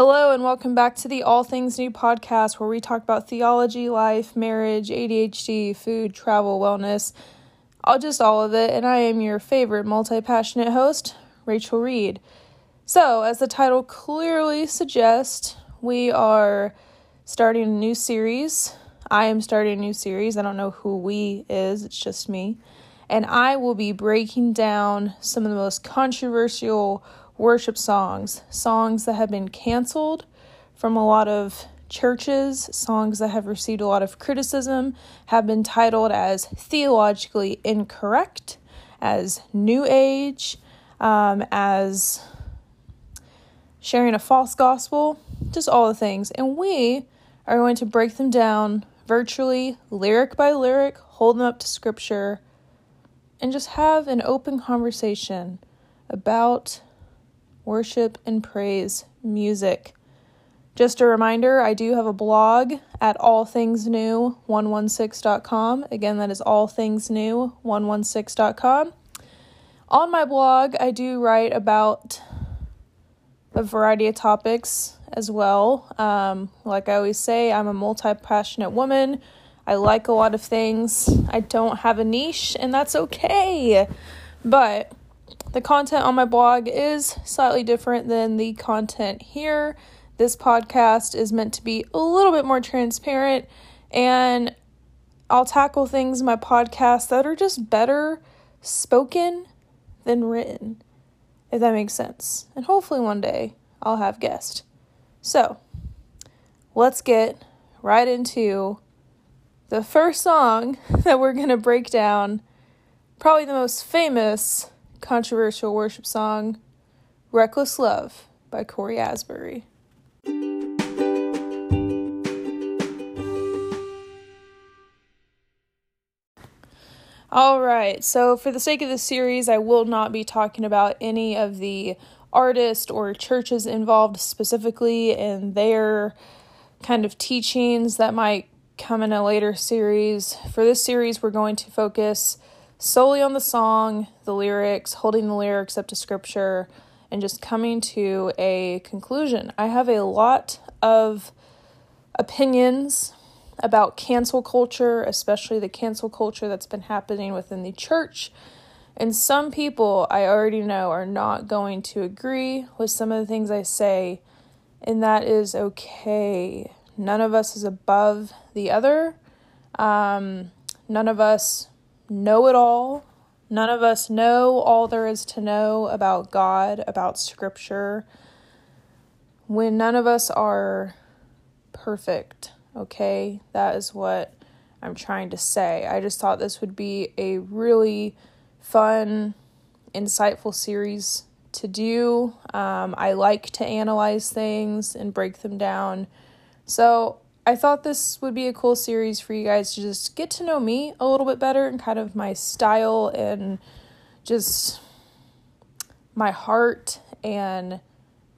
Hello, and welcome back to the All Things New podcast, where we talk about theology, life, marriage, ADHD, food, travel, wellness, all just all of it. And I am your favorite multi passionate host, Rachel Reid. So, as the title clearly suggests, we are starting a new series. I am starting a new series. I don't know who we is, it's just me. And I will be breaking down some of the most controversial worship songs, songs that have been canceled from a lot of churches, songs that have received a lot of criticism, have been titled as theologically incorrect, as new age, um, as sharing a false gospel, just all the things. And we are going to break them down virtually, lyric by lyric, hold them up to scripture, and just have an open conversation about worship and praise music. Just a reminder, I do have a blog at allthingsnew116.com. Again, that is allthingsnew116.com. On my blog, I do write about a variety of topics as well. Um, like I always say, I'm a multi passionate woman. I like a lot of things. I don't have a niche, and that's okay. But the content on my blog is slightly different than the content here. This podcast is meant to be a little bit more transparent, and I'll tackle things in my podcast that are just better spoken than written, if that makes sense. And hopefully one day I'll have guests. So, let's get right into the first song that we're going to break down. Probably the most famous controversial worship song, Reckless Love by Cory Asbury. All right, so for the sake of this series, I will not be talking about any of the artists or churches involved specifically in their kind of teachings that might come in a later series. For this series, we're going to focus solely on the song, the lyrics, holding the lyrics up to scripture, and just coming to a conclusion. I have a lot of opinions about cancel culture, especially the cancel culture that's been happening within the church. And some people I already know are not going to agree with some of the things I say, and that is okay. None of us is above the other. Um, none of us know it all. None of us know all there is to know about God, about Scripture. When none of us are perfect, okay? That is what I'm trying to say. I just thought this would be a really fun, insightful series to do. Um, I like to analyze things and break them down. So I thought this would be a cool series for you guys to just get to know me a little bit better and kind of my style and just my heart and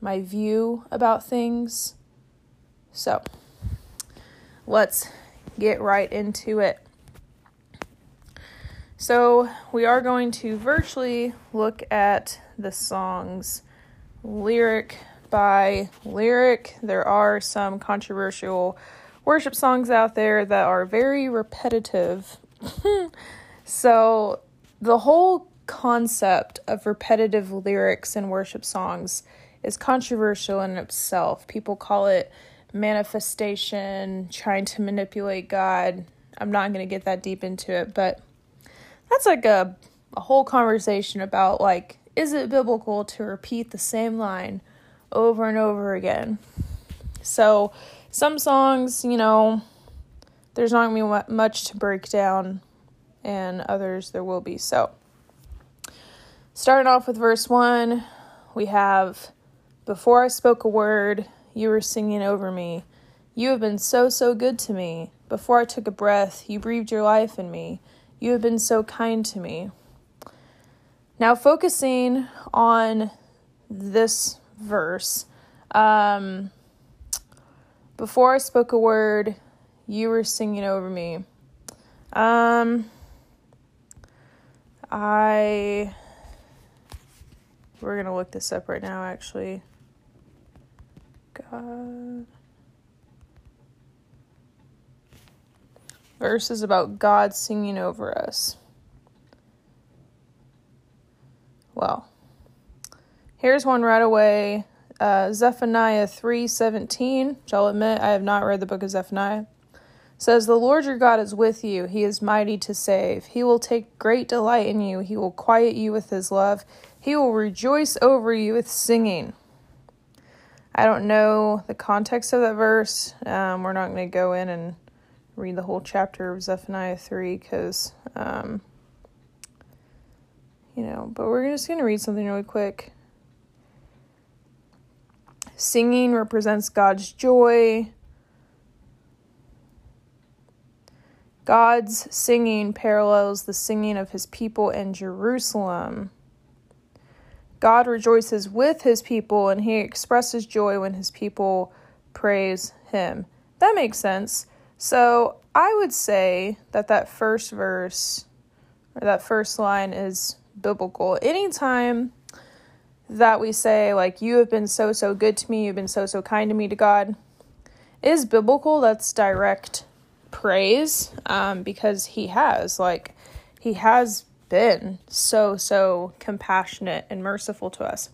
my view about things. So, let's get right into it. So, we are going to virtually look at the songs lyric by lyric. There are some controversial worship songs out there that are very repetitive. so, the whole concept of repetitive lyrics in worship songs is controversial in itself. People call it manifestation, trying to manipulate God. I'm not going to get that deep into it, but that's like a, a whole conversation about like, is it biblical to repeat the same line over and over again? So, some songs, you know, there's not going to be much to break down, and others there will be. So, starting off with verse 1, we have Before I spoke a word, you were singing over me. You have been so, so good to me. Before I took a breath, you breathed your life in me. You have been so kind to me. Now, focusing on this verse, um, before I spoke a word, you were singing over me. Um, I. We're going to look this up right now, actually. God. Verses about God singing over us. Well, here's one right away. Uh, Zephaniah 3:17, which I'll admit I have not read the book of Zephaniah says, The Lord your God is with you. He is mighty to save. He will take great delight in you. He will quiet you with his love. He will rejoice over you with singing. I don't know the context of that verse. Um, we're not going to go in and read the whole chapter of Zephaniah 3 because, um, you know, but we're just going to read something really quick. Singing represents God's joy. God's singing parallels the singing of his people in Jerusalem. God rejoices with his people and he expresses joy when his people praise him. That makes sense. So I would say that that first verse or that first line is biblical. Anytime that we say, like, you have been so, so good to me, you've been so, so kind to me to God, is biblical. That's direct praise um, because he has like he has been so so compassionate and merciful to us.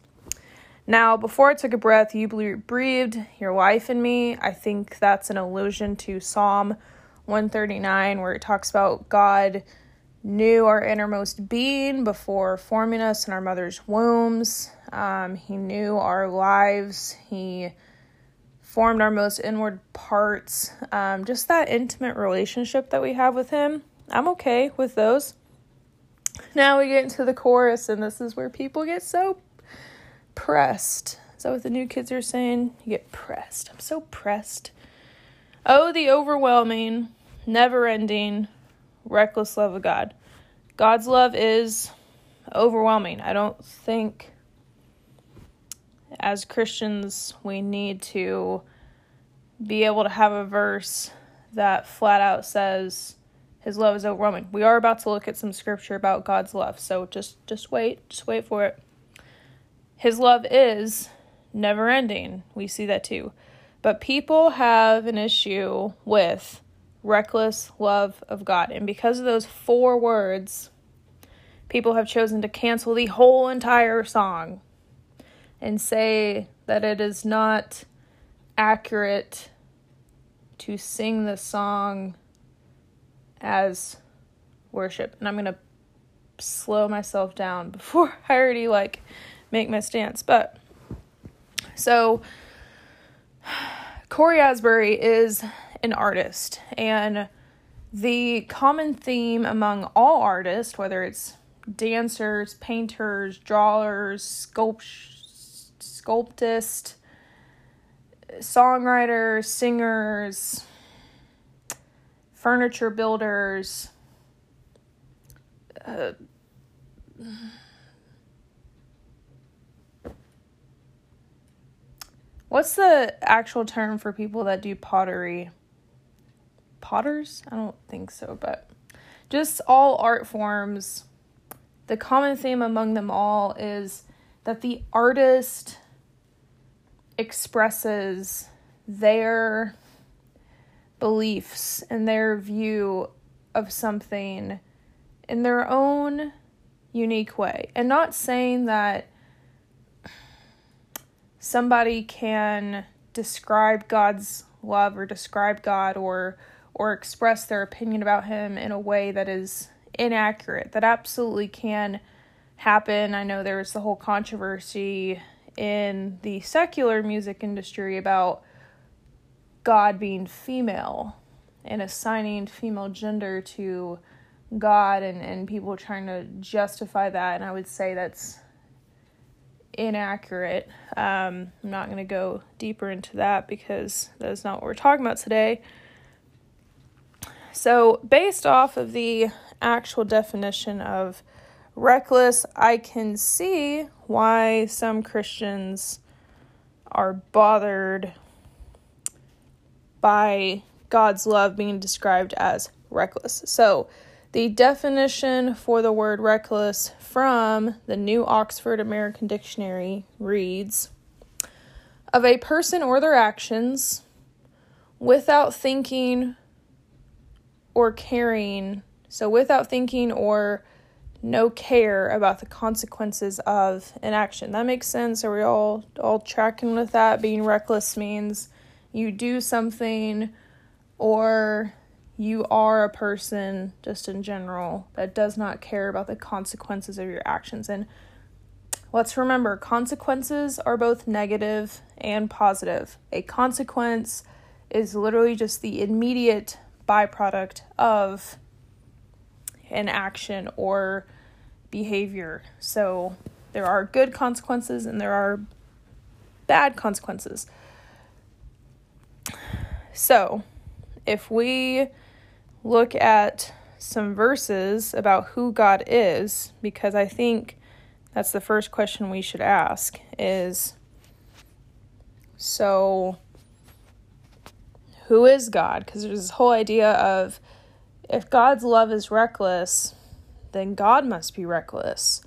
Now before i took a breath you breathed your life in me. I think that's an allusion to psalm 139 where it talks about god knew our innermost being before forming us in our mother's wombs um, he knew our lives he formed our most inward parts. Um, just that intimate relationship that we have with Him. I'm okay with those. Now we get into the chorus, and this is where people get so pressed. Is that what the new kids are saying? You get pressed. I'm so pressed. Oh, the overwhelming, never ending, reckless love of God. God's love is overwhelming. I don't think as Christians, we need to be able to have a verse that flat out says his love is overwhelming. We are about to look at some scripture about God's love, so just just wait, just wait for it. His love is never ending. We see that too. But people have an issue with reckless love of God. And because of those four words, people have chosen to cancel the whole entire song and say that it is not accurate to sing the song as worship. And I'm going to slow myself down before I already like make my stance. But so Cory Asbury is an artist and the common theme among all artists, whether it's dancers, painters, drawers, sculpt- sculptist, songwriters, singers, furniture builders. Uh, what's the actual term for people that do pottery? Potters? I don't think so, but just all art forms. The common theme among them all is that the artist expresses their beliefs and their view of something in their own unique way. And not saying that somebody can describe God's love or describe God or or express their opinion about him in a way that is inaccurate. That absolutely can happen. I know there was the whole controversy in the secular music industry about God being female and assigning female gender to God and, and people trying to justify that. And I would say that's inaccurate. Um, I'm not going to go deeper into that because that is not what we're talking about today. So, based off of the actual definition of reckless, I can see why some Christians are bothered by God's love being described as reckless. So, the definition for the word reckless from the New Oxford American Dictionary reads of a person or their actions without thinking or caring. So, without thinking or no care about the consequences of an action. That makes sense. Are we all all tracking with that? Being reckless means you do something or you are a person just in general that does not care about the consequences of your actions and let's remember consequences are both negative and positive. A consequence is literally just the immediate byproduct of an action or behavior. So there are good consequences and there are bad consequences. So if we look at some verses about who God is, because I think that's the first question we should ask is so who is God? Because there's this whole idea of if God's love is reckless, then God must be reckless.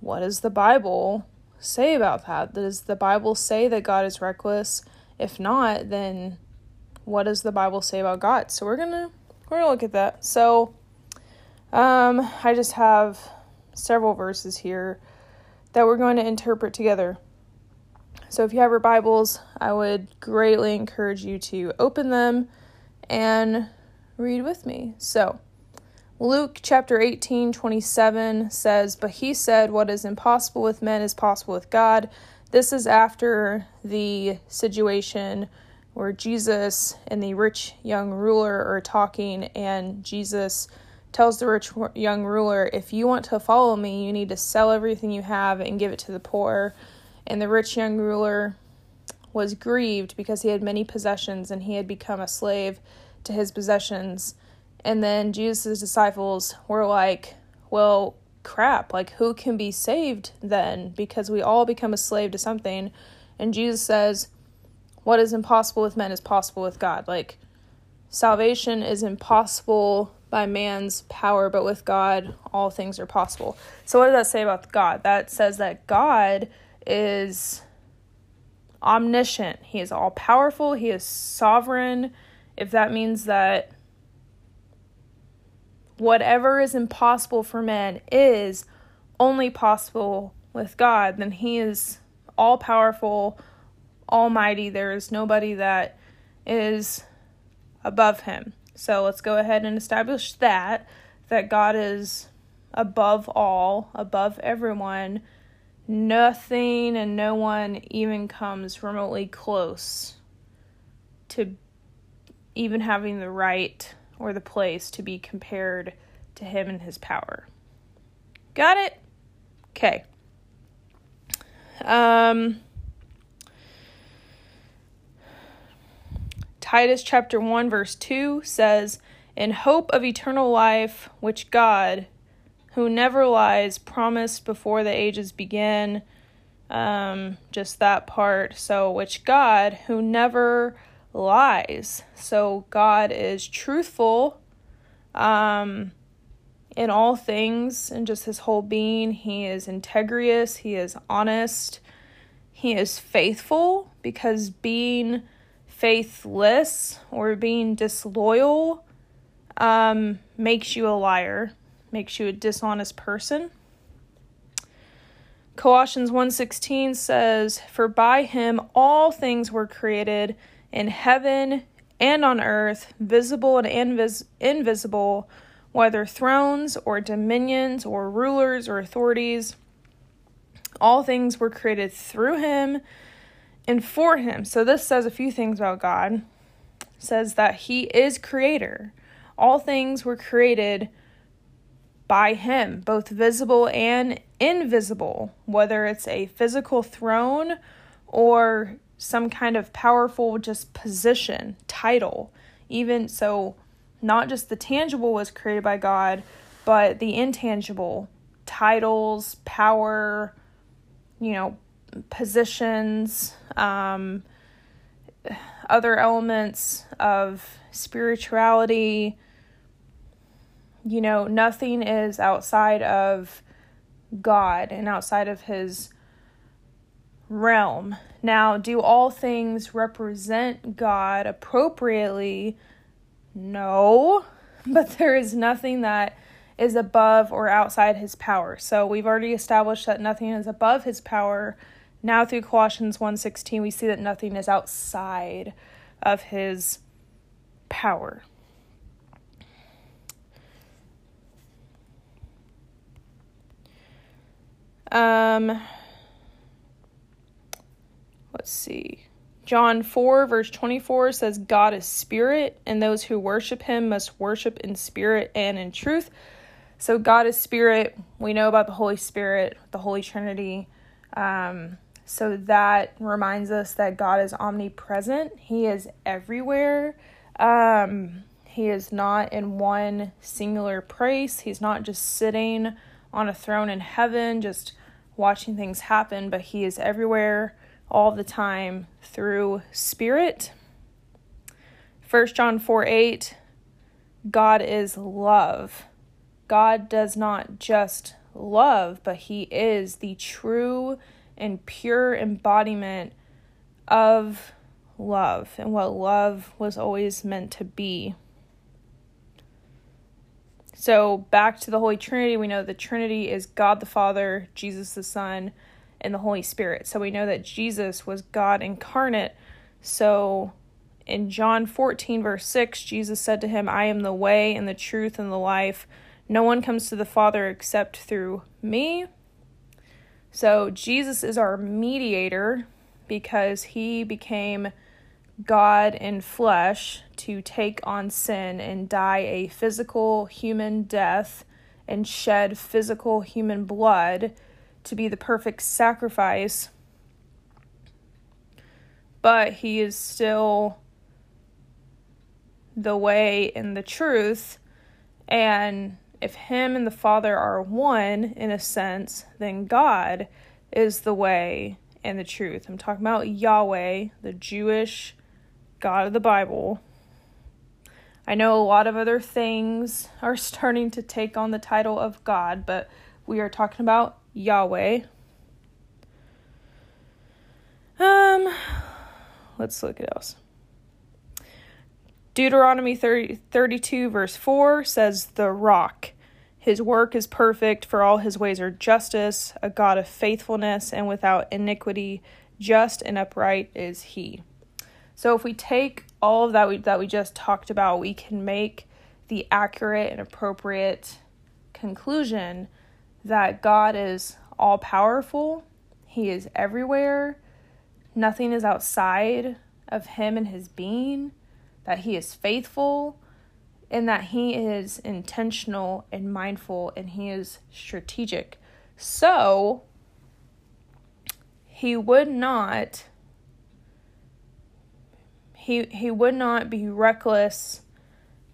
What does the Bible say about that? Does the Bible say that God is reckless? If not, then what does the Bible say about God? So we're gonna we're gonna look at that. So um, I just have several verses here that we're going to interpret together. So if you have your Bibles, I would greatly encourage you to open them and read with me. So, Luke chapter 18, 27 says, But he said, What is impossible with men is possible with God. This is after the situation where Jesus and the rich young ruler are talking, and Jesus tells the rich young ruler, If you want to follow me, you need to sell everything you have and give it to the poor. And the rich young ruler was grieved because he had many possessions and he had become a slave to his possessions. And then Jesus' disciples were like, Well, crap, like who can be saved then? Because we all become a slave to something. And Jesus says, What is impossible with men is possible with God. Like, salvation is impossible by man's power, but with God, all things are possible. So, what does that say about God? That says that God is omniscient, He is all powerful, He is sovereign. If that means that whatever is impossible for man is only possible with God, then He is all powerful, almighty. There is nobody that is above Him. So let's go ahead and establish that that God is above all, above everyone. Nothing and no one even comes remotely close to even having the right or the place to be compared to him and his power. Got it? Okay. Um Titus chapter 1 verse 2 says, "In hope of eternal life which God, who never lies, promised before the ages began." Um just that part. So which God, who never lies. So God is truthful um in all things and just his whole being. He is integrious, he is honest, he is faithful because being faithless or being disloyal um, makes you a liar, makes you a dishonest person. Colossians 1:16 says, "For by him all things were created in heaven and on earth, visible and invis- invisible, whether thrones or dominions or rulers or authorities. All things were created through him and for him. So this says a few things about God. It says that he is creator. All things were created by him, both visible and invisible, whether it's a physical throne or some kind of powerful just position, title. Even so not just the tangible was created by God, but the intangible, titles, power, you know, positions, um, other elements of spirituality. You know, nothing is outside of God and outside of His realm. Now, do all things represent God appropriately? No, but there is nothing that is above or outside his power. So we've already established that nothing is above his power. Now through Colossians 1:16 we see that nothing is outside of his power. Um let's see. John 4, verse 24 says, God is spirit, and those who worship him must worship in spirit and in truth. So, God is spirit. We know about the Holy Spirit, the Holy Trinity. Um, so, that reminds us that God is omnipresent, He is everywhere. Um, he is not in one singular place, He's not just sitting on a throne in heaven, just watching things happen, but He is everywhere all the time through spirit. 1 John 4 8, God is love. God does not just love, but He is the true and pure embodiment of love and what love was always meant to be. So, back to the Holy Trinity, we know the Trinity is God the Father, Jesus the Son, and the Holy Spirit. So we know that Jesus was God incarnate. So in John 14, verse 6, Jesus said to him, I am the way and the truth and the life. No one comes to the Father except through me. So Jesus is our mediator because he became God in flesh to take on sin and die a physical human death and shed physical human blood to be the perfect sacrifice, but he is still the way and the truth. And if him and the Father are one in a sense, then God is the way and the truth. I'm talking about Yahweh, the Jewish God of the Bible. I know a lot of other things are starting to take on the title of God, but we are talking about Yahweh. Um, let's look at else. Deuteronomy 30, 32, verse 4 says, The rock. His work is perfect, for all his ways are justice, a God of faithfulness, and without iniquity, just and upright is he. So if we take all of that we, that we just talked about, we can make the accurate and appropriate conclusion that God is all powerful, He is everywhere, nothing is outside of Him and His being, that He is faithful, and that He is intentional and mindful and He is strategic. So, He would not. He, he would not be reckless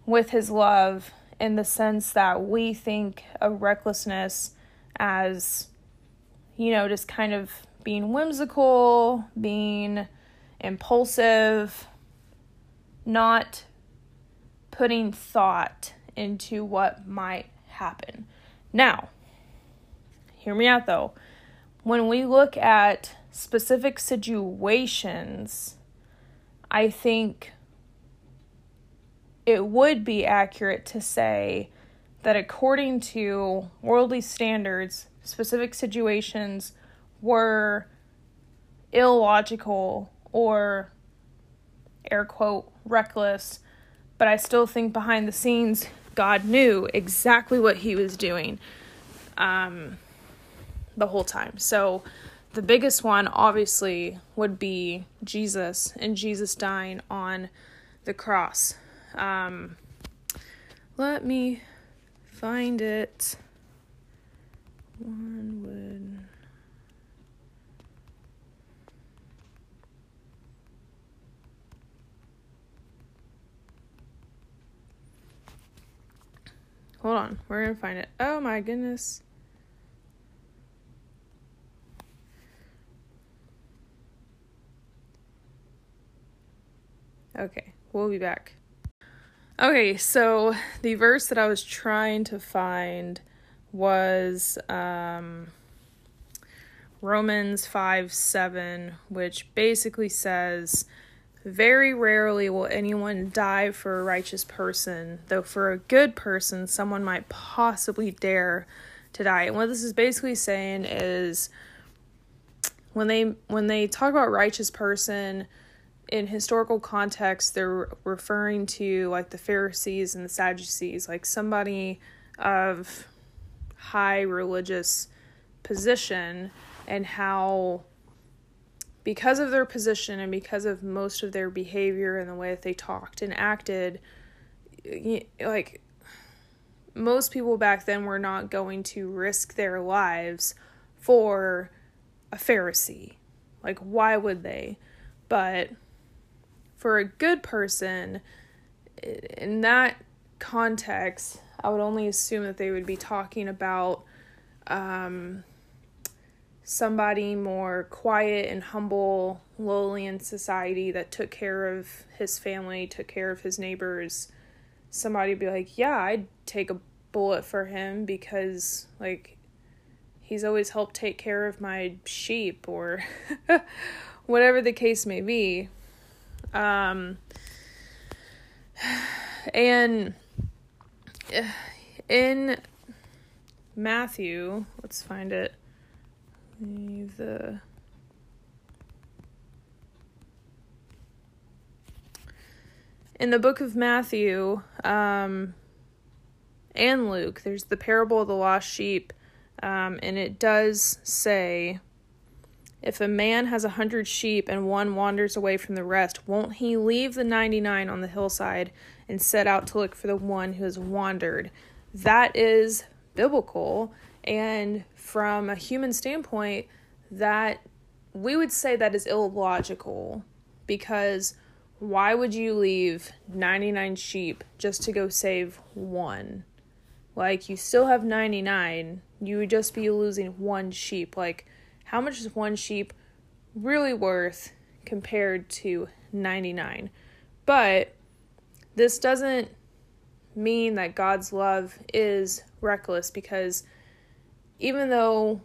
with his love in the sense that we think of recklessness as, you know, just kind of being whimsical, being impulsive, not putting thought into what might happen. Now, hear me out though. When we look at specific situations, I think it would be accurate to say that according to worldly standards, specific situations were illogical or air quote reckless, but I still think behind the scenes, God knew exactly what he was doing um, the whole time. So the biggest one, obviously, would be Jesus and Jesus dying on the cross. Um, let me find it. One would. Hold on, we're gonna find it. Oh my goodness. Okay, we'll be back. Okay, so the verse that I was trying to find was um Romans 5 7, which basically says, Very rarely will anyone die for a righteous person, though for a good person, someone might possibly dare to die. And what this is basically saying is when they when they talk about righteous person in historical context, they're referring to like the Pharisees and the Sadducees, like somebody of high religious position and how because of their position and because of most of their behavior and the way that they talked and acted like most people back then were not going to risk their lives for a Pharisee. Like, why would they? But for a good person, in that context, I would only assume that they would be talking about um, somebody more quiet and humble, lowly in society that took care of his family, took care of his neighbors. Somebody would be like, yeah, I'd take a bullet for him because, like, he's always helped take care of my sheep or whatever the case may be. Um, and in Matthew, let's find it. The in the book of Matthew um, and Luke, there's the parable of the lost sheep, um, and it does say, if a man has a hundred sheep and one wanders away from the rest, won't he leave the ninety nine on the hillside and set out to look for the one who has wandered? That is biblical, and from a human standpoint, that we would say that is illogical because why would you leave 99 sheep just to go save one? Like, you still have 99, you would just be losing one sheep. Like, how much is one sheep really worth compared to 99? But this doesn't mean that God's love is reckless because even though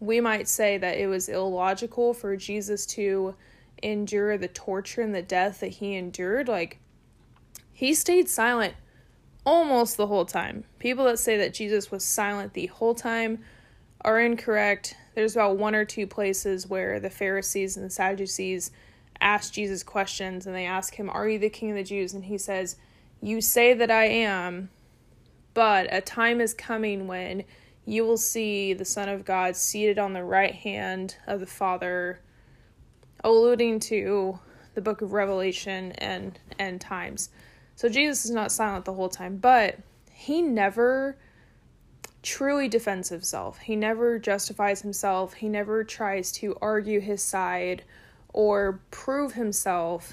we might say that it was illogical for Jesus to endure the torture and the death that he endured, like, he stayed silent almost the whole time. People that say that Jesus was silent the whole time are incorrect. There's about one or two places where the Pharisees and the Sadducees ask Jesus questions and they ask him, Are you the king of the Jews? And he says, You say that I am, but a time is coming when you will see the Son of God seated on the right hand of the Father, alluding to the book of Revelation and end times. So Jesus is not silent the whole time, but he never truly defends himself. He never justifies himself. He never tries to argue his side or prove himself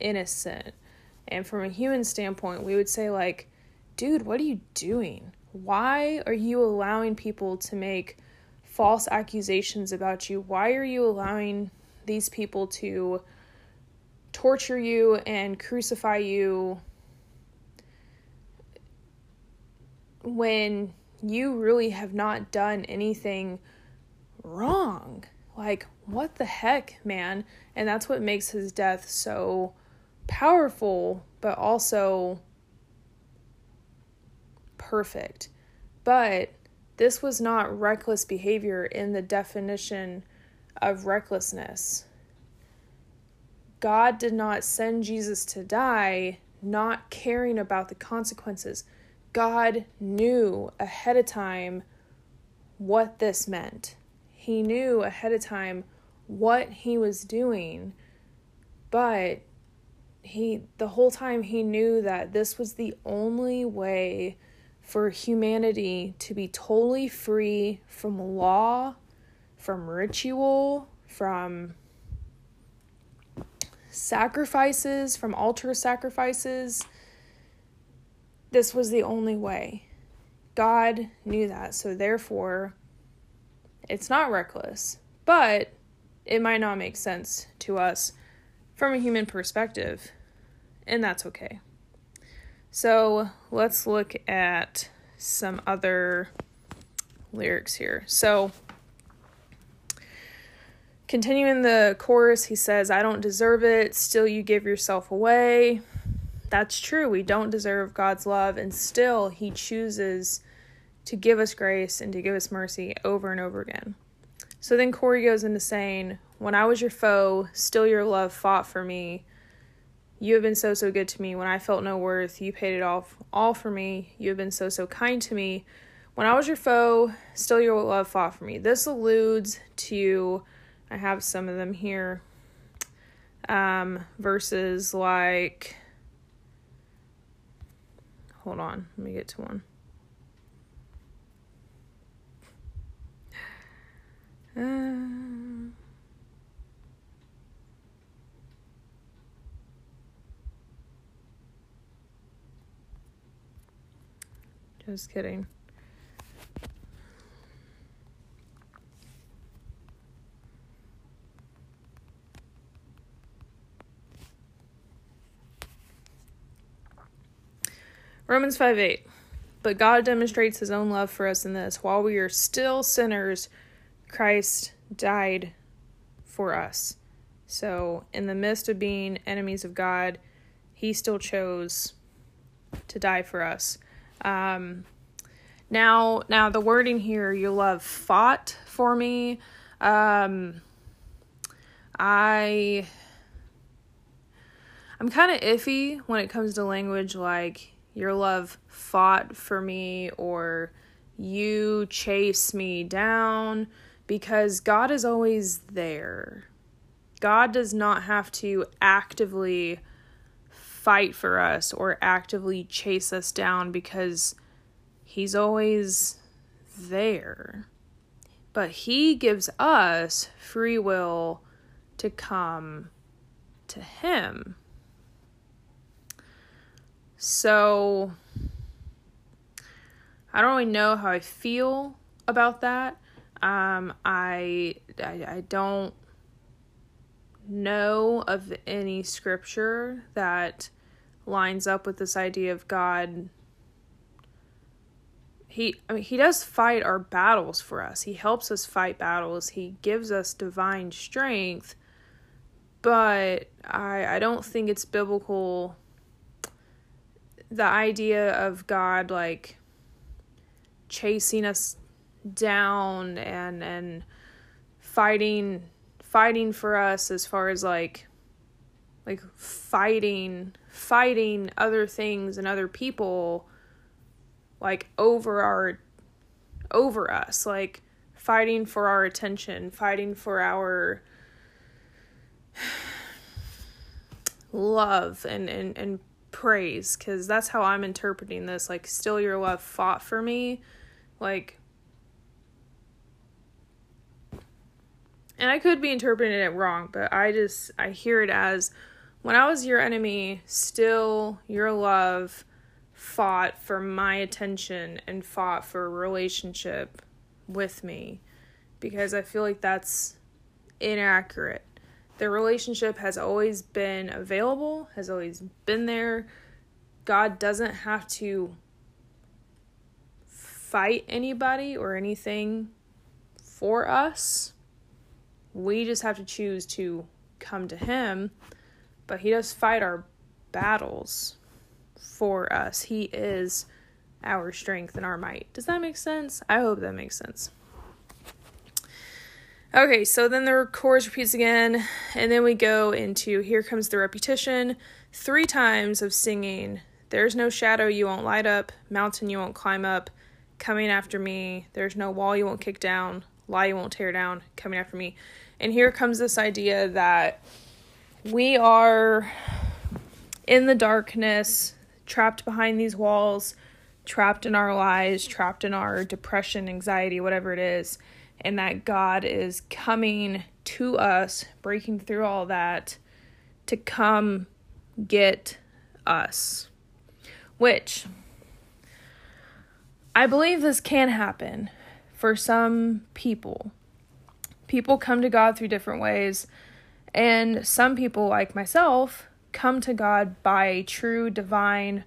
innocent. And from a human standpoint, we would say, like, dude, what are you doing? Why are you allowing people to make false accusations about you? Why are you allowing these people to torture you and crucify you when you really have not done anything wrong? Like, what the heck, man? And that's what makes his death so powerful, but also perfect. But this was not reckless behavior in the definition of recklessness. God did not send Jesus to die not caring about the consequences. God knew ahead of time what this meant. He knew ahead of time what he was doing, but he the whole time he knew that this was the only way for humanity to be totally free from law, from ritual, from sacrifices, from altar sacrifices. This was the only way. God knew that, so therefore, it's not reckless, but it might not make sense to us from a human perspective, and that's okay. So let's look at some other lyrics here. So continuing the chorus, he says, I don't deserve it, still you give yourself away. That's true. We don't deserve God's love, and still he chooses to give us grace and to give us mercy over and over again. So then Cory goes into saying, When I was your foe, still your love fought for me. You have been so, so good to me. When I felt no worth, you paid it all, all for me. You have been so, so kind to me. When I was your foe, still your love fought for me. This alludes to, I have some of them here, um, verses like, hold on, let me get to one. Uh, just kidding. Romans 5 8. But God demonstrates his own love for us in this while we are still sinners, Christ died for us. So, in the midst of being enemies of God, he still chose to die for us. Um, now, now the wording here, you love fought for me. Um, I, I'm kind of iffy when it comes to language like your love fought for me or you chase me down because God is always there. God does not have to actively fight for us or actively chase us down because He's always there. But He gives us free will to come to Him. So, I don't really know how I feel about that. Um, I, I, I don't know of any scripture that lines up with this idea of God. He, I mean, he does fight our battles for us. He helps us fight battles. He gives us divine strength, but I, I don't think it's biblical. The idea of God like chasing us down and and fighting fighting for us as far as like like fighting fighting other things and other people like over our over us like fighting for our attention fighting for our love and and and praise cuz that's how I'm interpreting this like still your love fought for me like and I could be interpreting it wrong, but I just I hear it as when I was your enemy, still your love fought for my attention and fought for a relationship with me because I feel like that's inaccurate. The relationship has always been available, has always been there. God doesn't have to fight anybody or anything for us we just have to choose to come to Him, but He does fight our battles for us. He is our strength and our might. Does that make sense? I hope that makes sense. Okay, so then the chorus repeats again, and then we go into here comes the repetition three times of singing, There's no shadow you won't light up, mountain you won't climb up, coming after me, there's no wall you won't kick down, lie you won't tear down, coming after me. And here comes this idea that we are in the darkness, trapped behind these walls, trapped in our lies, trapped in our depression, anxiety, whatever it is, and that God is coming to us, breaking through all that to come get us. Which I believe this can happen for some people people come to God through different ways. And some people, like myself, come to God by true divine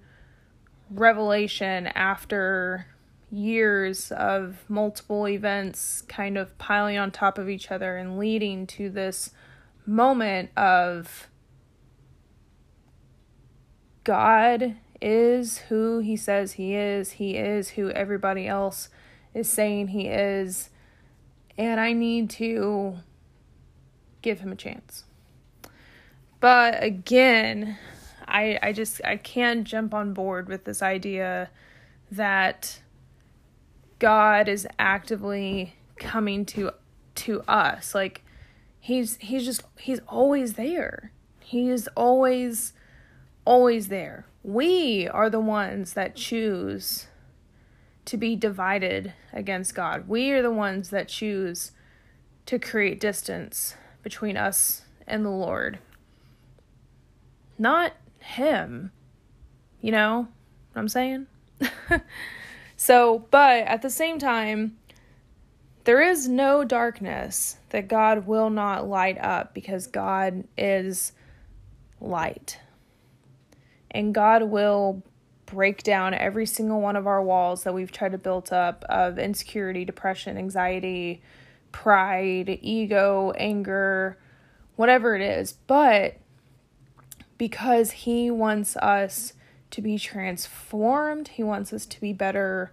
revelation after years of multiple events kind of piling on top of each other and leading to this moment of God is who he says he is. He is who everybody else is saying he is. And I need to give him a chance. But again, I I just I can't jump on board with this idea that God is actively coming to to us. Like he's he's just he's always there. He is always always there. We are the ones that choose to be divided against God. We are the ones that choose to create distance between us and the Lord. Not him. You know what I'm saying? so, but at the same time, there is no darkness that God will not light up because God is light. And God will break down every single one of our walls that we've tried to build up of insecurity, depression, anxiety, pride, ego, anger, whatever it is. But because He wants us to be transformed, He wants us to be better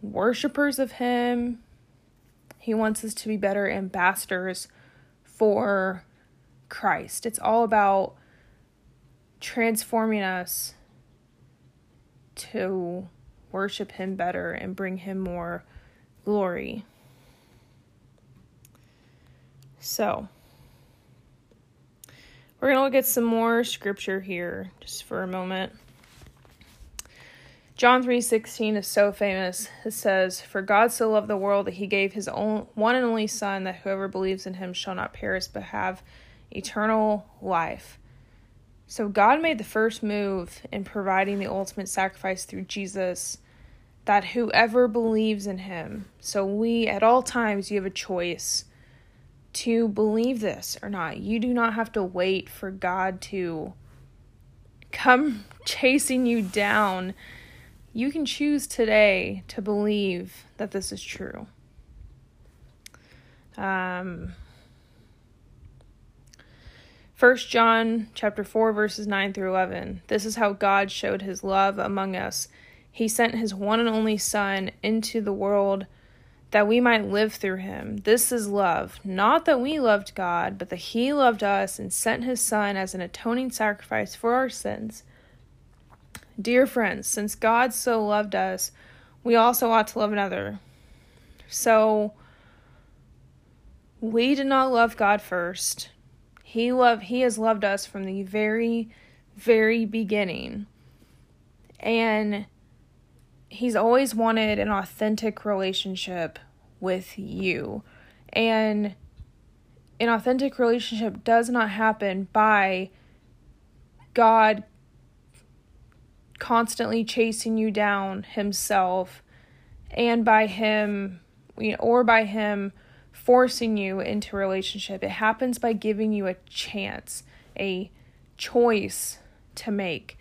worshipers of Him, He wants us to be better ambassadors for Christ. It's all about transforming us to worship Him better and bring Him more glory. So, we're going to look at some more scripture here just for a moment. John 3:16 is so famous. It says, "For God so loved the world that he gave his own one and only son that whoever believes in him shall not perish but have eternal life." So God made the first move in providing the ultimate sacrifice through Jesus that whoever believes in him. So we at all times you have a choice to believe this or not. You do not have to wait for God to come chasing you down. You can choose today to believe that this is true. Um 1 John chapter 4 verses 9 through 11. This is how God showed his love among us. He sent his one and only son into the world that we might live through him. This is love, not that we loved God, but that he loved us and sent his son as an atoning sacrifice for our sins. Dear friends, since God so loved us, we also ought to love another. So we did not love God first. He love he has loved us from the very very beginning. And he's always wanted an authentic relationship with you. And an authentic relationship does not happen by God constantly chasing you down himself and by him you know, or by him forcing you into a relationship. It happens by giving you a chance, a choice to make.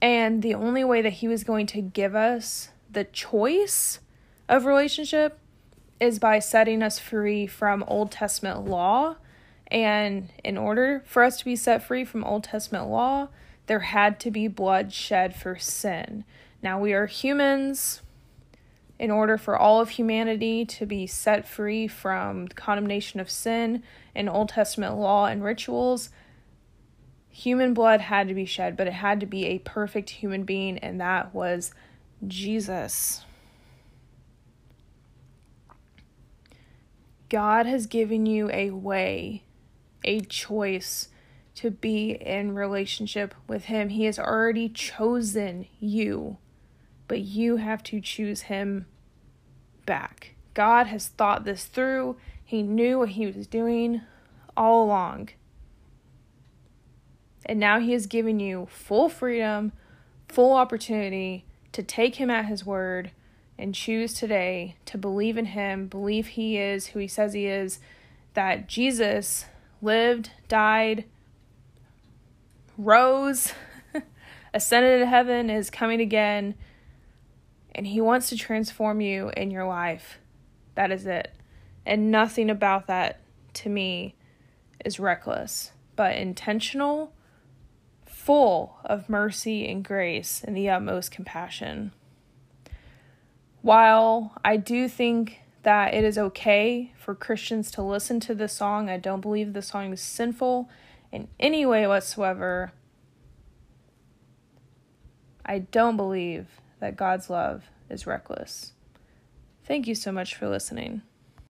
And the only way that he was going to give us the choice of relationship is by setting us free from Old Testament law. And in order for us to be set free from Old Testament law, there had to be blood shed for sin. Now, we are humans in order for all of humanity to be set free from condemnation of sin and Old Testament law and rituals, human blood had to be shed, but it had to be a perfect human being, and that was Jesus. God has given you a way, a choice to be in relationship with Him. He has already chosen you but you have to choose him back. God has thought this through. He knew what he was doing all along. And now he has given you full freedom, full opportunity to take him at his word and choose today to believe in him, believe he is who he says he is, that Jesus lived, died, rose, ascended to heaven, is coming again and He wants to transform you in your life. That is it. And nothing about that to me is reckless, but intentional, full of mercy and grace and the utmost compassion. While I do think that it is okay for Christians to listen to this song, I don't believe the song is sinful in any way whatsoever. I don't believe that God's love is reckless. Thank you so much for listening.